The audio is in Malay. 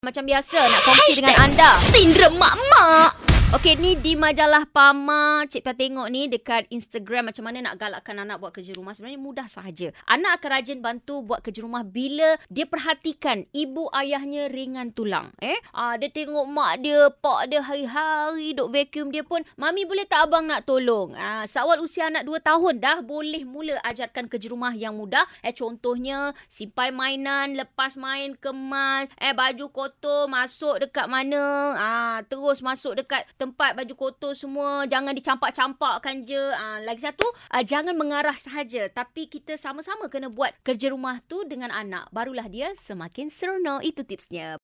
Macam biasa nak kongsi dengan anda. Sindrom mak-mak. Okey, ni di majalah Pama. Cik Pia tengok ni dekat Instagram macam mana nak galakkan anak buat kerja rumah. Sebenarnya mudah sahaja. Anak akan rajin bantu buat kerja rumah bila dia perhatikan ibu ayahnya ringan tulang. Eh, ah, dia tengok mak dia, pak dia hari-hari duk vacuum dia pun. Mami boleh tak abang nak tolong? Ah, seawal usia anak 2 tahun dah boleh mula ajarkan kerja rumah yang mudah. Eh, contohnya simpai mainan, lepas main kemas, eh baju kotor masuk dekat mana, ah, terus masuk dekat tempat baju kotor semua jangan dicampak-campakkan je. Uh, lagi satu, uh, jangan mengarah sahaja tapi kita sama-sama kena buat kerja rumah tu dengan anak. Barulah dia semakin seronok. Itu tipsnya.